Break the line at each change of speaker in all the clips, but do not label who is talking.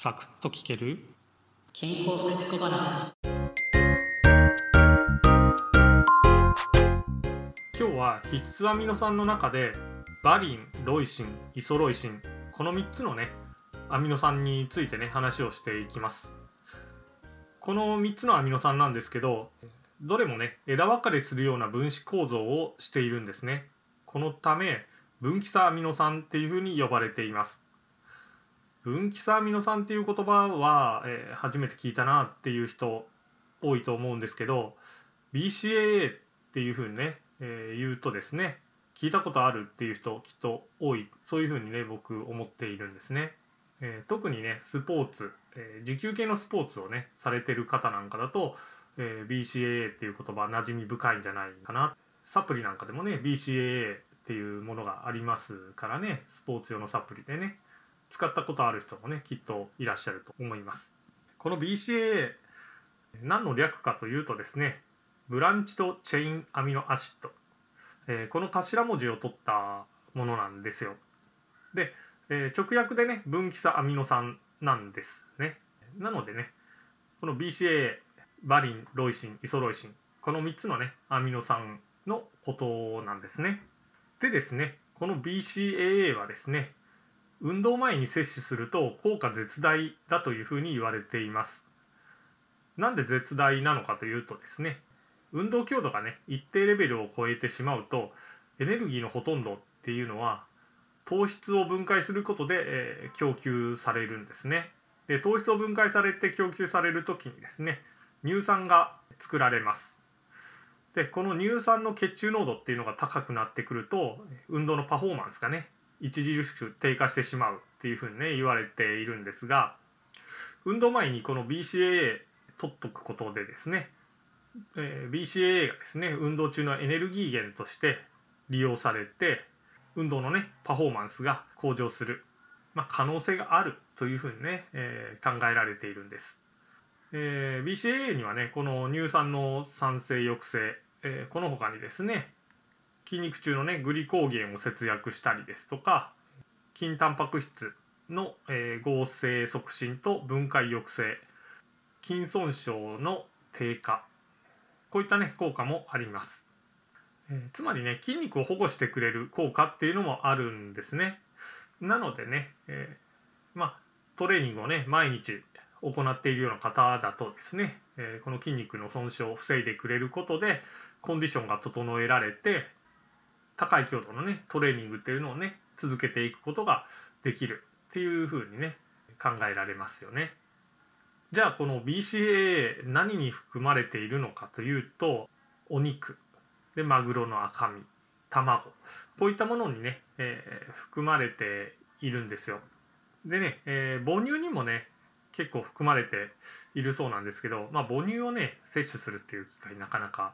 サクッと聞ける？
健康福祉小話。
今日は必須アミノ酸の中でバリンロイシンイソロイシンこの3つのねアミノ酸についてね話をしていきます。この3つのアミノ酸なんですけどどれもね枝分かれするような分子構造をしているんですね。このため分岐差アミノ酸っていうふうに呼ばれています分岐差アミノ酸っていう言葉は、えー、初めて聞いたなっていう人多いと思うんですけど BCAA っていうふうにね、えー、言うとですね聞いたことあるっていう人きっと多いそういうふうにね僕思っているんですね、えー、特にねスポーツ、えー、持久系のスポーツをねされてる方なんかだと、え、BCAA っていう言葉馴染み深いんじゃないかな。サプリなんかでもね BCAA っていうものがありますからねスポーツ用のサプリでね。使ったことある人もねきっといらっしゃると思います。この BCAA 何の略かというとですねブランチとチェインアミノアシッド、えー、この頭文字を取ったものなんですよ。で、えー、直訳でね分岐差アミノ酸なんですね。なのでねこの BCAA バリンロイシンイソロイシンこの3つのねアミノ酸のことなんですね。でですねこの BCAA はですね運動前に摂取すると効果絶大だというふうに言われています。なんで絶大なのかというとですね運動強度がね一定レベルを超えてしまうとエネルギーのほとんどっていうのは糖質を分解することで、えー、供給されるんですね。で糖質を分解されて供給される時にですね乳酸が作られます。でこの乳酸の血中濃度っていうのが高くなってくると運動のパフォーマンスがね著しく低下してしまうっていうふうにね言われているんですが運動前にこの BCAA 取っとくことでですね、えー、BCAA がですね運動中のエネルギー源として利用されて運動のねパフォーマンスが向上する、まあ、可能性があるというふうにね、えー、考えられているんです。えー、BCAA にはねこの乳酸の酸性抑制、えー、この他にですね筋肉中のねグリコーゲンを節約したりですとか筋タンパク質の、えー、合成促進と分解抑制筋損傷の低下こういったね効果もあります、えー、つまりね筋肉を保護してくれる効果っていうのもあるんですね。なのでね、えー、まあトレーニングをね毎日行っているような方だとですね、えー、この筋肉の損傷を防いでくれることでコンディションが整えられて高い強度のねトレーニングっていうのをね続けていくことができるっていうふうにね考えられますよね。じゃあこの BCAA 何に含まれているのかというとお肉でマグロの赤身卵こういったものにね、えー、含まれているんですよ。でね、えー、母乳にもね結構含まれているそうなんですけど、まあ、母乳をね摂取するっていう機会なかなか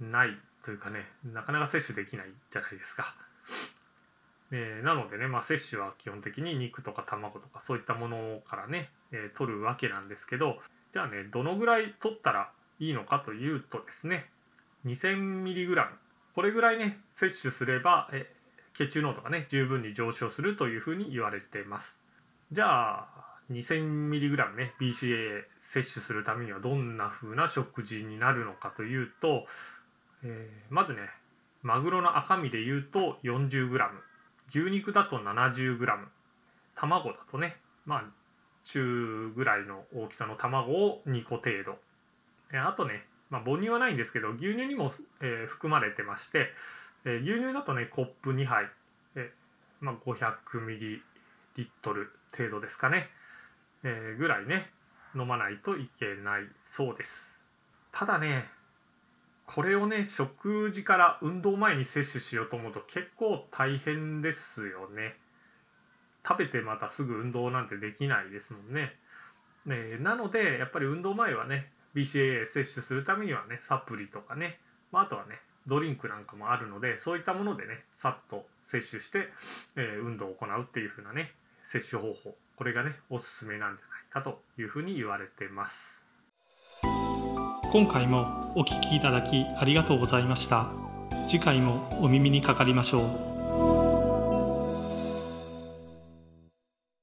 ないというかねなかなか摂取できないじゃないですか。でなのでね、まあ、摂取は基本的に肉とか卵とかそういったものからね、えー、取るわけなんですけどじゃあねどのぐらい取ったらいいのかというとですね 2000mg これぐらいね摂取すれば、え血中濃度がね十分に上昇するというふうに言われてます。じゃあ 2000mg ね BCA 摂取するためにはどんな風な食事になるのかというとえー、まずねマグロの赤身でいうと 40g 牛肉だと 70g 卵だとねまあ中ぐらいの大きさの卵を2個程度。あとね、まあ、母乳はないんですけど牛乳にも、えー、含まれてまして、えー、牛乳だとねコップ2杯、えーまあ、500ml 程度ですかね、えー、ぐらいね飲まないといけないそうです。ただねこれをね食事から運動前に摂取しようと思うと結構大変ですよね。食べてまたすぐ運動なんてできないですもんね。ねなのでやっぱり運動前はね BCAA 摂取するためにはねサプリとかね、まあ、あとはねドリンクなんかもあるのでそういったものでねさっと摂取して、えー、運動を行うっていう風なね摂取方法。これがねおすすめなんじゃないかというふうに言われてます。
今回もお聴きいただきありがとうございました。次回もお耳にかかりましょう。